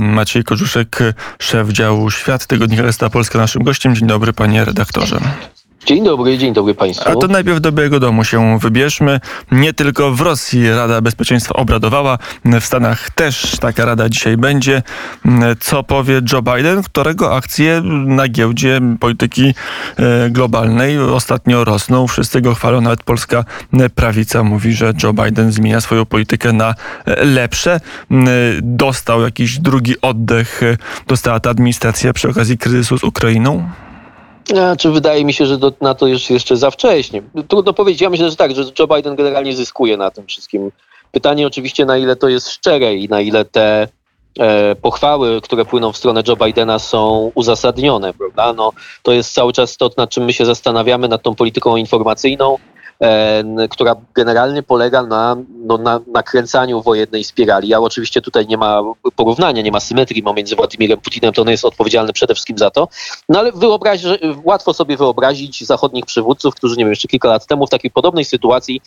Maciej Korzuszek, szef działu Świat Tygodnika Gazeta Polska, naszym gościem. Dzień dobry, panie redaktorze. Dzień dobry, dzień dobry Państwu. A to najpierw do Białego Domu się wybierzmy. Nie tylko w Rosji Rada Bezpieczeństwa obradowała, w Stanach też taka rada dzisiaj będzie. Co powie Joe Biden, którego akcje na giełdzie polityki e, globalnej ostatnio rosną. Wszyscy go chwalą, nawet polska prawica mówi, że Joe Biden zmienia swoją politykę na lepsze. Dostał jakiś drugi oddech, dostała ta administracja przy okazji kryzysu z Ukrainą? Znaczy, wydaje mi się, że do, na to jest jeszcze za wcześnie. Trudno powiedzieć. Ja myślę, że tak, że Joe Biden generalnie zyskuje na tym wszystkim. Pytanie oczywiście, na ile to jest szczere i na ile te e, pochwały, które płyną w stronę Joe Bidena są uzasadnione, prawda? No, to jest cały czas to, nad czym my się zastanawiamy, nad tą polityką informacyjną, która generalnie polega na no, na, nakręcaniu wojennej spirali. Ja oczywiście tutaj nie ma porównania, nie ma symetrii pomiędzy Władimirem Putinem, to on jest odpowiedzialny przede wszystkim za to. No ale wyobraź, łatwo sobie wyobrazić zachodnich przywódców, którzy nie wiem, jeszcze kilka lat temu w takiej podobnej sytuacji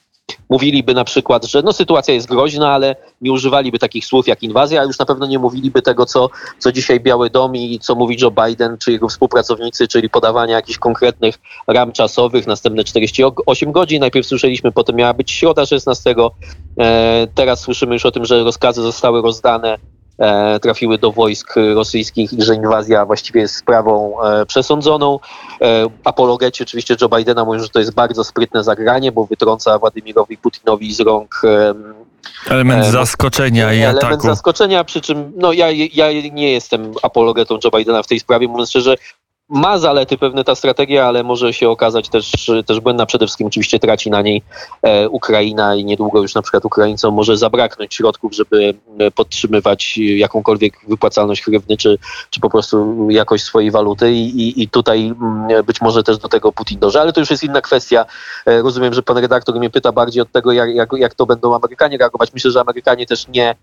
mówiliby na przykład, że no sytuacja jest groźna, ale nie używaliby takich słów jak inwazja, a już na pewno nie mówiliby tego, co, co dzisiaj Biały Dom i co mówi Joe Biden czy jego współpracownicy, czyli podawania jakichś konkretnych ram czasowych, następne 48 godzin. Najpierw słyszeliśmy, potem miała być środa 16. E, teraz słyszymy już o tym, że rozkazy zostały rozdane trafiły do wojsk rosyjskich i że inwazja właściwie jest sprawą e, przesądzoną. E, apologeci oczywiście Joe Bidena mówią, że to jest bardzo sprytne zagranie, bo wytrąca Władimirowi Putinowi z rąk Element zaskoczenia i element ataku. Element zaskoczenia, przy czym no, ja, ja nie jestem apologetą Joe Bidena w tej sprawie, mówiąc szczerze, ma zalety pewne ta strategia, ale może się okazać też, też błędna. Przede wszystkim oczywiście traci na niej e, Ukraina i niedługo już na przykład Ukraińcom może zabraknąć środków, żeby e, podtrzymywać jakąkolwiek wypłacalność hrywny, czy, czy po prostu jakość swojej waluty I, i, i tutaj mm, być może też do tego Putin dąży, ale to już jest inna kwestia. E, rozumiem, że pan redaktor mnie pyta bardziej od tego, jak, jak, jak to będą Amerykanie reagować. Myślę, że Amerykanie też nie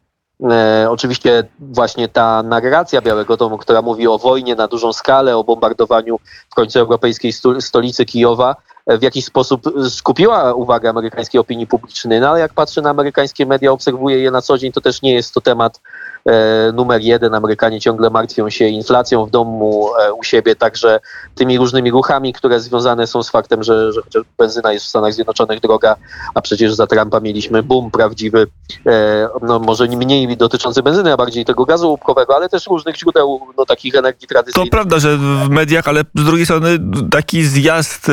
E, oczywiście właśnie ta narracja Białego Domu, która mówi o wojnie na dużą skalę, o bombardowaniu w końcu europejskiej stolicy Kijowa, w jakiś sposób skupiła uwagę amerykańskiej opinii publicznej, no ale jak patrzę na amerykańskie media, obserwuję je na co dzień, to też nie jest to temat E, numer jeden. Amerykanie ciągle martwią się inflacją w domu e, u siebie, także tymi różnymi ruchami, które związane są z faktem, że, że chociaż benzyna jest w Stanach Zjednoczonych droga, a przecież za Trumpa mieliśmy boom prawdziwy, e, no może mniej dotyczący benzyny, a bardziej tego gazu łupkowego, ale też różnych źródeł no, takich energii tradycyjnych. To prawda, że w mediach, ale z drugiej strony taki zjazd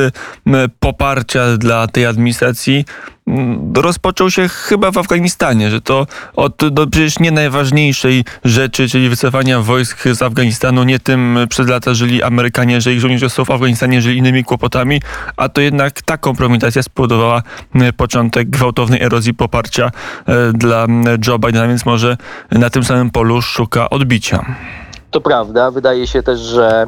poparcia dla tej administracji Mm, rozpoczął się chyba w Afganistanie, że to od no, przecież nie najważniejszej rzeczy, czyli wycofania wojsk z Afganistanu, nie tym przez lata żyli Amerykanie, że ich żołnierze są w Afganistanie, żyli innymi kłopotami, a to jednak ta kompromitacja spowodowała e, początek gwałtownej erozji poparcia e, dla Joe Bidena, więc może na tym samym polu szuka odbicia. To prawda. Wydaje się też, że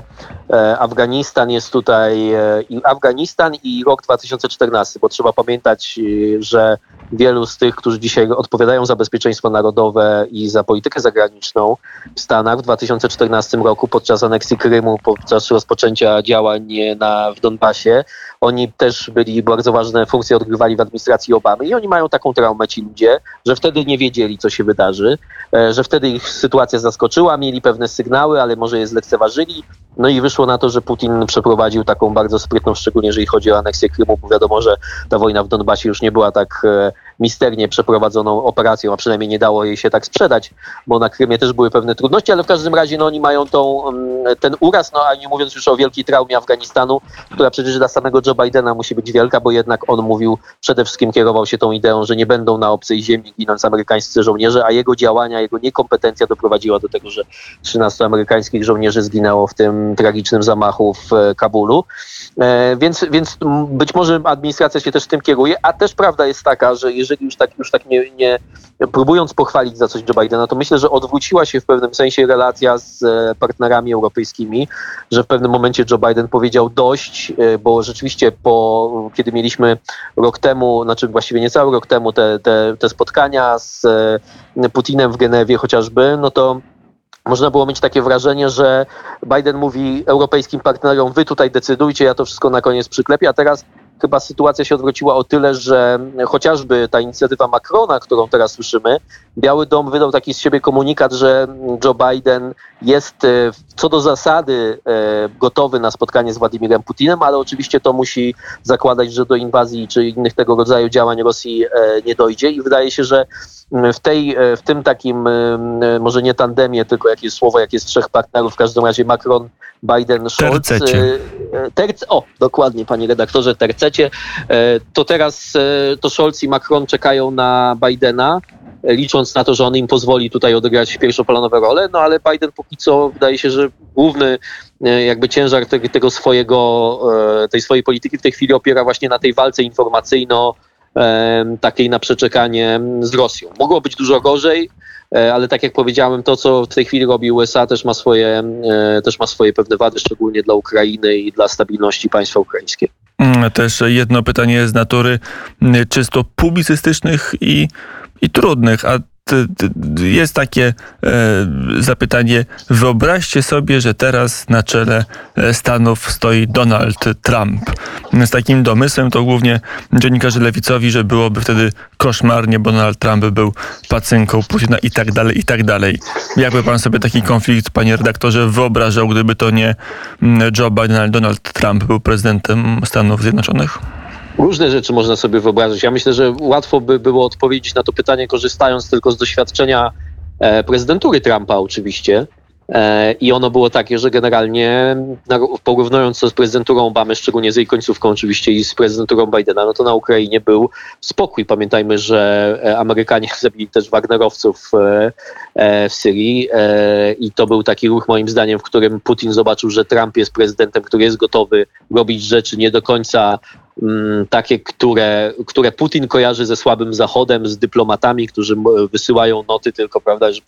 e, Afganistan jest tutaj, e, Afganistan i rok 2014, bo trzeba pamiętać, e, że wielu z tych, którzy dzisiaj odpowiadają za bezpieczeństwo narodowe i za politykę zagraniczną w Stanach w 2014 roku podczas aneksji Krymu, podczas rozpoczęcia działań na, w Donbasie, oni też byli bardzo ważne funkcje odgrywali w administracji Obamy i oni mają taką traumę ci ludzie, że wtedy nie wiedzieli, co się wydarzy, że wtedy ich sytuacja zaskoczyła, mieli pewne sygnały, ale może je zlekceważyli. No i wyszło na to, że Putin przeprowadził taką bardzo sprytną, szczególnie jeżeli chodzi o aneksję Krymu, bo wiadomo, że ta wojna w Donbasie już nie była tak e, misternie przeprowadzoną operacją, a przynajmniej nie dało jej się tak sprzedać, bo na Krymie też były pewne trudności, ale w każdym razie no, oni mają tą, mm, ten uraz, no a nie mówiąc już o wielkiej traumie Afganistanu, która przecież dla samego Joe Bidena musi być wielka, bo jednak on mówił, przede wszystkim kierował się tą ideą, że nie będą na obcej ziemi ginąć amerykańscy żołnierze, a jego działania, jego niekompetencja doprowadziła do tego, że 13 amerykańskich żołnierzy zginęło w tym tragicznym zamachu w e, Kabulu. E, więc, więc być może administracja się też tym kieruje, a też prawda jest taka, że jeżeli już tak, już tak nie, nie próbując pochwalić za coś Joe Bidena, to myślę, że odwróciła się w pewnym sensie relacja z e, partnerami europejskimi, że w pewnym momencie Joe Biden powiedział dość, bo rzeczywiście po, kiedy mieliśmy rok temu, znaczy właściwie niecały rok temu te, te, te spotkania z Putinem w Genewie chociażby, no to można było mieć takie wrażenie, że Biden mówi europejskim partnerom, wy tutaj decydujcie, ja to wszystko na koniec przyklepię, a teraz chyba sytuacja się odwróciła o tyle, że chociażby ta inicjatywa Macrona, którą teraz słyszymy, Biały Dom wydał taki z siebie komunikat, że Joe Biden jest e, co do zasady e, gotowy na spotkanie z Władimirem Putinem, ale oczywiście to musi zakładać, że do inwazji czy innych tego rodzaju działań Rosji nie dojdzie i wydaje się, że w, tej, w tym takim, może nie tandemie, tylko jakieś słowo, jak jest trzech partnerów, w każdym razie Macron, Biden, Scholz. Tercecie. Terce, o, dokładnie, panie redaktorze, tercecie. To teraz to Scholz i Macron czekają na Bidena licząc na to, że on im pozwoli tutaj odegrać pierwszoplanowe role, no ale Biden póki co wydaje się, że główny e, jakby ciężar tego swojego, e, tej swojej polityki w tej chwili opiera właśnie na tej walce informacyjno takiej na przeczekanie z Rosją. Mogło być dużo gorzej, e, ale tak jak powiedziałem, to co w tej chwili robi USA też ma swoje, też ma swoje pewne wady, szczególnie dla Ukrainy i dla stabilności państwa ukraińskiego. Mm, też jedno pytanie z natury mm, czysto publicystycznych i i trudnych, a jest takie e, zapytanie. Wyobraźcie sobie, że teraz na czele e, Stanów stoi Donald Trump. Z takim domysłem to głównie dziennikarze lewicowi, że byłoby wtedy koszmarnie, bo Donald Trump był pacynką Putina i tak dalej, i tak dalej. Jakby pan sobie taki konflikt, panie redaktorze, wyobrażał, gdyby to nie mm, Joe Biden, ale Donald Trump był prezydentem Stanów Zjednoczonych? Różne rzeczy można sobie wyobrazić. Ja myślę, że łatwo by było odpowiedzieć na to pytanie, korzystając tylko z doświadczenia e, prezydentury Trumpa, oczywiście. E, I ono było takie, że generalnie porównując to z prezydenturą Obamy, szczególnie z jej końcówką oczywiście i z prezydenturą Bidena, no to na Ukrainie był spokój. Pamiętajmy, że e, Amerykanie zabili też Wagnerowców w Syrii i to był taki ruch moim zdaniem, w którym Putin zobaczył, że Trump jest prezydentem, który jest gotowy robić rzeczy nie do końca takie, które, które Putin kojarzy ze słabym Zachodem, z dyplomatami, którzy wysyłają noty tylko, prawda, że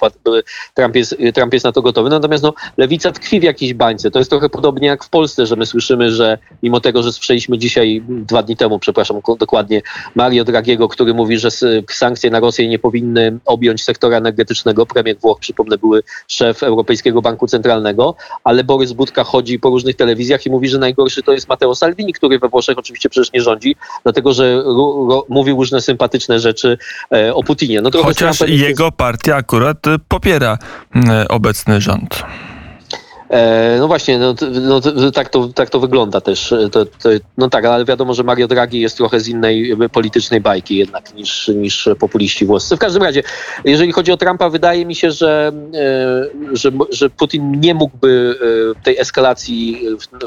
Trump jest, Trump jest na to gotowy. Natomiast no, lewica tkwi w jakiejś bańce. To jest trochę podobnie jak w Polsce, że my słyszymy, że mimo tego, że słyszeliśmy dzisiaj, dwa dni temu, przepraszam, dokładnie, Mario Dragiego, który mówi, że sankcje na Rosję nie powinny objąć sektora energetycznego. Premier Włoch, przypomnę, były szef Europejskiego Banku Centralnego, ale Borys Budka chodzi po różnych telewizjach i mówi, że najgorszy to jest Matteo Salvini, który we Włoszech oczywiście przecież nie rządzi, dlatego że mówił różne sympatyczne rzeczy e, o Putinie. No Chociaż jego partia akurat popiera obecny rząd. E, no właśnie, no, no, tak, to, tak to wygląda też. To, to, no tak, ale wiadomo, że Mario Draghi jest trochę z innej politycznej bajki jednak niż, niż populiści włoscy. W każdym razie, jeżeli chodzi o Trumpa, wydaje mi się, że, e, że, że Putin nie mógłby e, tej eskalacji,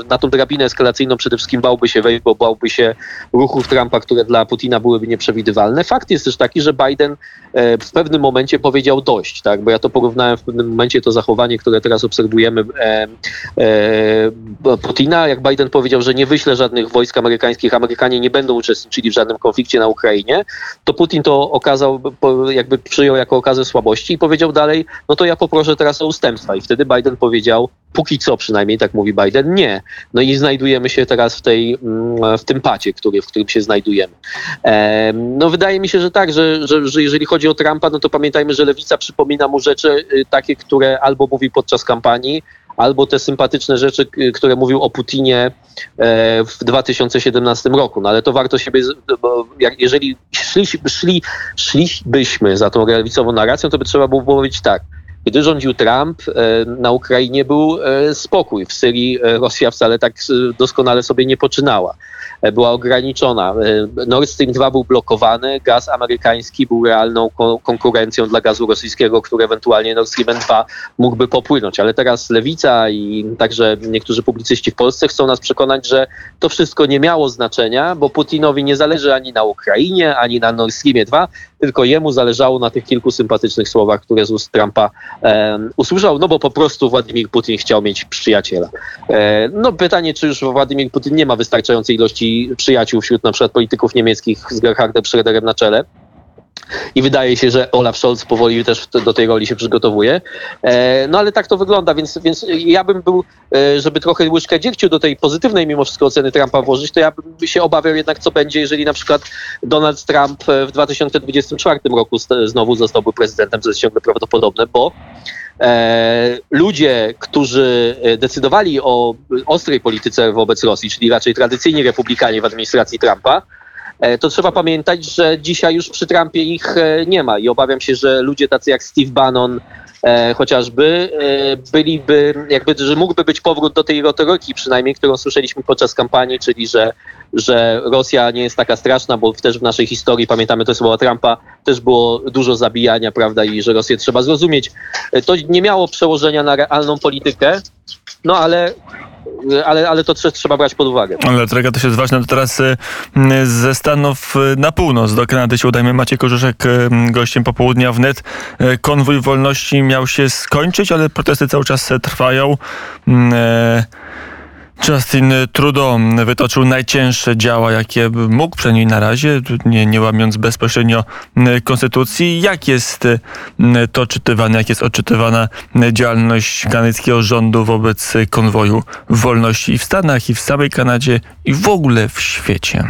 na tą drabinę eskalacyjną przede wszystkim bałby się wejść, bo bałby się ruchów Trumpa, które dla Putina byłyby nieprzewidywalne. Fakt jest też taki, że Biden w pewnym momencie powiedział dość, tak? bo ja to porównałem w pewnym momencie to zachowanie, które teraz obserwujemy E, Putina, jak Biden powiedział, że nie wyśle żadnych wojsk amerykańskich, Amerykanie nie będą uczestniczyli w żadnym konflikcie na Ukrainie, to Putin to okazał, jakby przyjął jako okazę słabości i powiedział dalej, no to ja poproszę teraz o ustępstwa. I wtedy Biden powiedział, póki co przynajmniej, tak mówi Biden, nie. No i znajdujemy się teraz w, tej, mm, w tym pacie, który, w którym się znajdujemy. No wydaje mi się, że tak, że, że, że jeżeli chodzi o Trumpa, no to pamiętajmy, że lewica przypomina mu rzeczy y, takie, które albo mówi podczas kampanii, albo te sympatyczne rzeczy, które mówił o Putinie e, w 2017 roku. No ale to warto siebie, bo jeżeli szli, szli, szlibyśmy za tą lewicową narracją, to by trzeba było powiedzieć tak. Gdy rządził Trump, e, na Ukrainie był e, spokój. W Syrii Rosja wcale tak doskonale sobie nie poczynała. E, była ograniczona. E, Nord Stream 2 był blokowany, gaz amerykański był realną konkurencją dla gazu rosyjskiego, który ewentualnie Nord Stream 2 mógłby popłynąć. Ale teraz lewica i także niektórzy publicyści w Polsce chcą nas przekonać, że to wszystko nie miało znaczenia, bo Putinowi nie zależy ani na Ukrainie, ani na Nord Streamie 2, tylko jemu zależało na tych kilku sympatycznych słowach, które z ust Trumpa e, usłyszał, no bo po prostu Władimir Putin chciał mieć przyjaciela. E, no pytanie, czy już Władimir Putin nie ma wystarczającej ilości przyjaciół wśród na przykład polityków niemieckich z Gerhardem Schröderem na czele. I wydaje się, że Olaf Scholz powoli też do tej roli się przygotowuje. E, no ale tak to wygląda, więc, więc ja bym był, e, żeby trochę łyżkę dziegciu do tej pozytywnej mimo wszystko oceny Trumpa włożyć, to ja bym się obawiał jednak, co będzie, jeżeli na przykład Donald Trump w 2024 roku znowu zostałby prezydentem, co jest ciągle prawdopodobne, bo e, ludzie, którzy decydowali o ostrej polityce wobec Rosji, czyli raczej tradycyjni republikanie w administracji Trumpa, to trzeba pamiętać, że dzisiaj już przy Trumpie ich nie ma i obawiam się, że ludzie tacy jak Steve Bannon, e, chociażby, e, byliby, jakby, że mógłby być powrót do tej retoryki przynajmniej, którą słyszeliśmy podczas kampanii, czyli że, że Rosja nie jest taka straszna, bo też w naszej historii, pamiętamy te słowa Trumpa, też było dużo zabijania, prawda, i że Rosję trzeba zrozumieć. E, to nie miało przełożenia na realną politykę, no ale ale, ale to trzeba brać pod uwagę. Ale to też jest ważne. To teraz y, ze Stanów y, na północ do Kanady się udajmy. Macie Korzuszek y, gościem popołudnia wnet. Konwój wolności miał się skończyć, ale protesty cały czas trwają. Mm, Justin Trudeau wytoczył najcięższe działa, jakie mógł, przynajmniej na razie, nie, nie łamiąc bezpośrednio konstytucji. Jak jest to czytywane, jak jest odczytywana działalność kanadyjskiego rządu wobec konwoju wolności i w Stanach, i w samej Kanadzie, i w ogóle w świecie?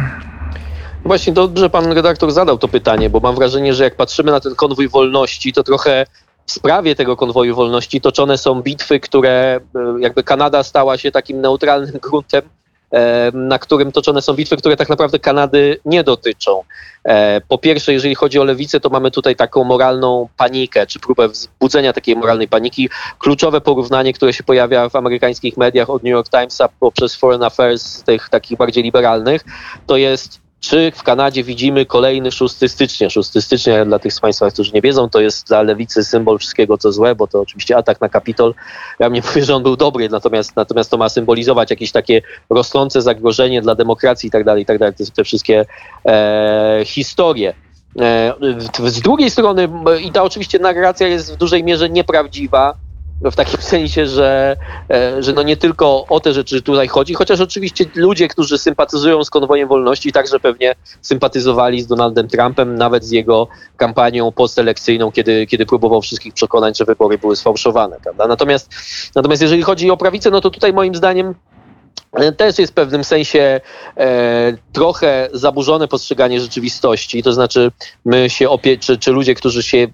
Właśnie dobrze pan redaktor zadał to pytanie, bo mam wrażenie, że jak patrzymy na ten konwój wolności, to trochę w sprawie tego konwoju wolności toczone są bitwy, które e, jakby Kanada stała się takim neutralnym gruntem, e, na którym toczone są bitwy, które tak naprawdę Kanady nie dotyczą. E, po pierwsze, jeżeli chodzi o lewicę, to mamy tutaj taką moralną panikę, czy próbę wzbudzenia takiej moralnej paniki. Kluczowe porównanie, które się pojawia w amerykańskich mediach od New York Timesa poprzez Foreign Affairs, tych takich bardziej liberalnych, to jest czy w Kanadzie widzimy kolejny 6 stycznia? 6 stycznia dla tych z Państwa, którzy nie wiedzą, to jest dla lewicy symbol wszystkiego, co złe, bo to oczywiście atak na Kapitol. Ja nie powiem, że on był dobry, natomiast, natomiast to ma symbolizować jakieś takie rosnące zagrożenie dla demokracji i tak dalej, i tak dalej. Te wszystkie e, historie. E, z drugiej strony, i ta oczywiście narracja jest w dużej mierze nieprawdziwa, w takim sensie, że, e, że no nie tylko o te rzeczy tutaj chodzi, chociaż oczywiście ludzie, którzy sympatyzują z konwojem wolności, także pewnie sympatyzowali z Donaldem Trumpem, nawet z jego kampanią postelekcyjną, kiedy, kiedy próbował wszystkich przekonać, że wybory były sfałszowane. Prawda? Natomiast, natomiast jeżeli chodzi o prawicę, no to tutaj moim zdaniem też jest w pewnym sensie e, trochę zaburzone postrzeganie rzeczywistości. To znaczy, my się opie czy, czy ludzie, którzy się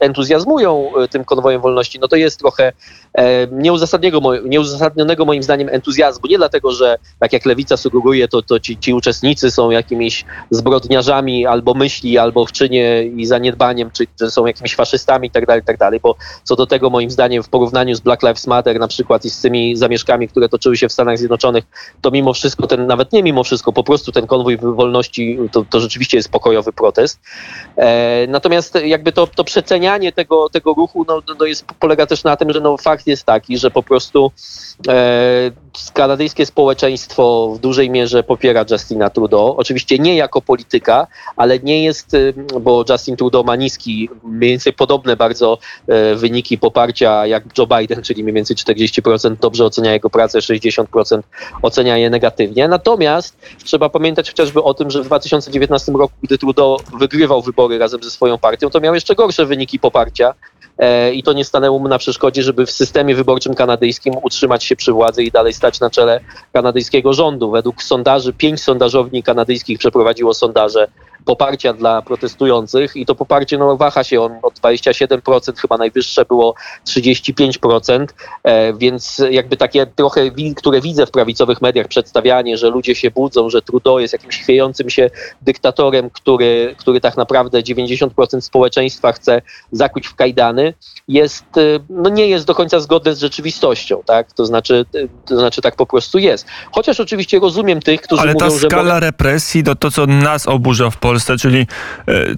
entuzjazmują e, tym konwojem wolności, no to jest trochę e, nieuzasadnionego, nieuzasadnionego moim zdaniem entuzjazmu. Nie dlatego, że tak jak lewica sugeruje, to, to ci, ci uczestnicy są jakimiś zbrodniarzami albo myśli, albo w czynie i zaniedbaniem, czy że są jakimiś faszystami itd., tak itd., tak bo co do tego moim zdaniem w porównaniu z Black Lives Matter na przykład i z tymi zamieszkami, które toczyły się w Stanach Zjednoczonych, to mimo wszystko ten, nawet nie mimo wszystko, po prostu ten konwój wolności to, to rzeczywiście jest pokojowy protest. E, natomiast jakby to, to przecenianie tego, tego ruchu no, no jest, polega też na tym, że no, fakt jest taki, że po prostu e, kanadyjskie społeczeństwo w dużej mierze popiera Justina Trudeau. Oczywiście nie jako polityka, ale nie jest, y, bo Justin Trudeau ma niski, mniej więcej podobne bardzo e, wyniki poparcia jak Joe Biden, czyli mniej więcej 40% dobrze ocenia jego pracę, 60% ocenia je negatywnie. Natomiast trzeba pamiętać chociażby o tym, że w 2019 roku, gdy Trudeau wygrywał wybory razem ze swoją partią, to miał jeszcze gorsze wyniki poparcia E, i to nie stanęło mu na przeszkodzie, żeby w systemie wyborczym kanadyjskim utrzymać się przy władzy i dalej stać na czele kanadyjskiego rządu. Według sondaży, pięć sondażowni kanadyjskich przeprowadziło sondaże poparcia dla protestujących i to poparcie no, waha się on od 27%, chyba najwyższe było 35%, e, więc jakby takie trochę, które widzę w prawicowych mediach, przedstawianie, że ludzie się budzą, że Trudeau jest jakimś chwiejącym się dyktatorem, który, który tak naprawdę 90% społeczeństwa chce zakuć w kajdany, jest, e, no nie jest do końca zgodne z rzeczywistością, tak? To znaczy, to znaczy tak po prostu jest. Chociaż oczywiście rozumiem tych, którzy Ale mówią, ta skala że... represji, to, to co nas oburza w Polsce, Czyli e,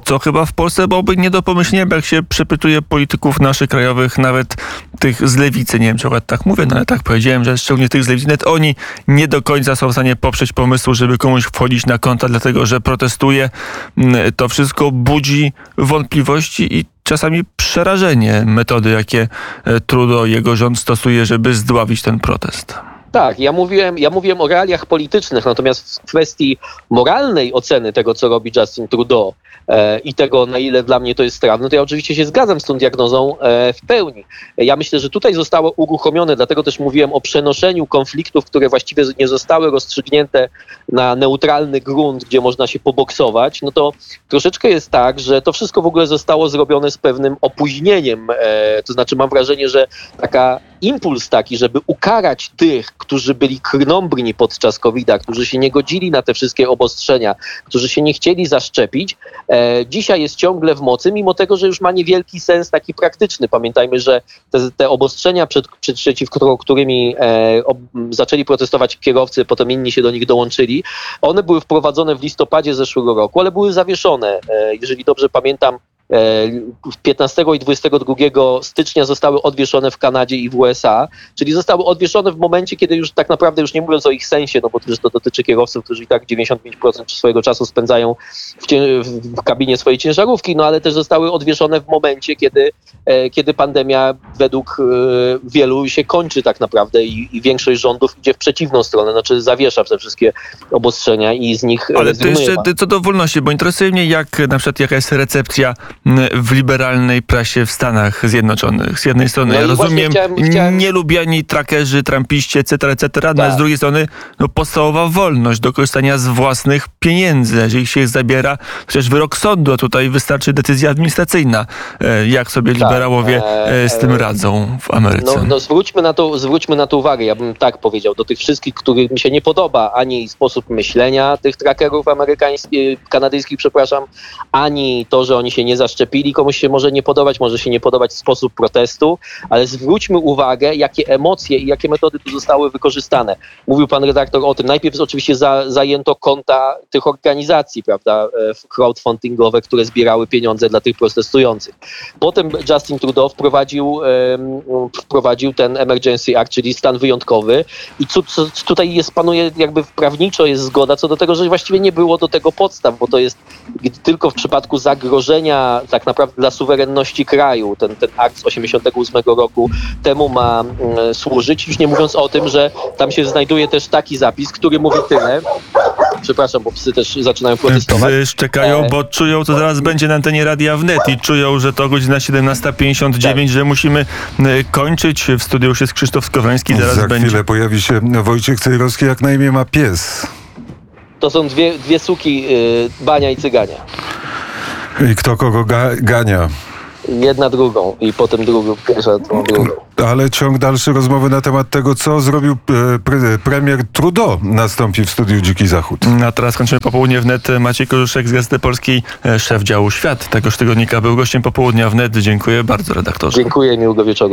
co chyba w Polsce byłoby nie do pomyślenia, jak się przepytuje polityków naszych krajowych, nawet tych z lewicy, nie wiem czy akurat tak mówię, no ale tak powiedziałem, że szczególnie tych z lewicy, nawet oni nie do końca są w stanie poprzeć pomysłu, żeby komuś wchodzić na konta, dlatego że protestuje. To wszystko budzi wątpliwości i czasami przerażenie metody, jakie e, Trudeau i jego rząd stosuje, żeby zdławić ten protest. Tak, ja mówiłem, ja mówiłem o realiach politycznych, natomiast w kwestii moralnej oceny tego, co robi Justin Trudeau e, i tego, na ile dla mnie to jest strawne, to ja oczywiście się zgadzam z tą diagnozą e, w pełni. Ja myślę, że tutaj zostało uruchomione, dlatego też mówiłem o przenoszeniu konfliktów, które właściwie nie zostały rozstrzygnięte na neutralny grunt, gdzie można się poboksować, no to troszeczkę jest tak, że to wszystko w ogóle zostało zrobione z pewnym opóźnieniem. E, to znaczy mam wrażenie, że taka impuls taki, żeby ukarać tych, którzy byli krnąbrni podczas COVID-a, którzy się nie godzili na te wszystkie obostrzenia, którzy się nie chcieli zaszczepić, e, dzisiaj jest ciągle w mocy, mimo tego, że już ma niewielki sens taki praktyczny. Pamiętajmy, że te, te obostrzenia, przed, przed, przeciw którą- którymi e, ob, zaczęli protestować kierowcy, potem inni się do nich dołączyli, one były wprowadzone w listopadzie zeszłego roku, ale były zawieszone. E, jeżeli dobrze pamiętam, 15 i 22 stycznia zostały odwieszone w Kanadzie i w USA, czyli zostały odwieszone w momencie, kiedy już tak naprawdę, już nie mówiąc o ich sensie, no bo też to dotyczy kierowców, którzy i tak 95% swojego czasu spędzają w, w kabinie swojej ciężarówki, no ale też zostały odwieszone w momencie, kiedy, e, kiedy pandemia według e, wielu się kończy tak naprawdę i, i większość rządów idzie w przeciwną stronę, znaczy zawiesza te wszystkie obostrzenia i z nich e, Ale to jeszcze co do wolności, bo interesuje mnie, jak na przykład jaka jest recepcja w liberalnej prasie w Stanach Zjednoczonych. Z jednej strony, No ja rozumiem, chciałem- chciałem- nielubiani trackerzy, trampiści, etc., etc., no, Tak. z drugiej strony no, podstawowa wolność do korzystania z własnych pieniędzy, jeżeli się ich zabiera, przecież wyrok sądu, a tutaj wystarczy decyzja administracyjna. E, Jak sobie Tak, liberałowie e, z tym e, radzą w Ameryce? No, no zwróćmy, na to, zwróćmy na to uwagę, ja bym tak powiedział, do tych wszystkich, którym mi się nie podoba ani sposób myślenia tych trackerów amerykańskich, kanadyjskich, przepraszam, ani to, że oni się nie zaszczepili, komuś się może nie podobać, może się nie podobać sposób protestu, ale zwróćmy uwagę, jakie emocje i jakie metody tu zostały wykorzystane. Mówił pan redaktor o tym, najpierw oczywiście za, zajęto konta tych organizacji, prawda, e, crowdfundingowe, które zbierały pieniądze dla tych protestujących. Potem Justin Trudeau wprowadził, wprowadził ten Emergency Act, czyli stan wyjątkowy i cu, cu, tutaj jest, panuje jakby prawniczo jest zgoda co do tego, że właściwie nie było do tego podstaw, bo to jest tylko w przypadku zagrożenia tak naprawdę dla suwerenności kraju, ten, ten akt z 88 roku temu ma mm, służyć, już nie mówiąc o tym, że tam się znajduje też taki zapis, który mówi tyle, przepraszam, bo psy też zaczynają protestować. Psy szczekają, E, bo czują, co zaraz będzie na antenie Radia Wnet i czują, że to godzina 17.59, że musimy kończyć. W studiu już jest Krzysztof Skowroński, zaraz Za będzie. chwilę pojawi się Wojciech Cejrowski, jak na imię ma pies. To są dwie, dwie suki, y, Bania i Cygania. I kto kogo ga gania. Jedna drugą i potem drugą, pierwsza tą drugą. Ale ciąg dalszy rozmowy na temat tego, co zrobił e, pre, premier Trudeau nastąpi w studiu Dziki Zachód. A teraz kończymy popołudnie wnet. Maciej Kożuszek z Gazety Polskiej, e, szef działu Świat tegoż tygodnika, był gościem popołudnia wnet. Dziękuję bardzo redaktorze. Dziękuję, miłego wieczoru.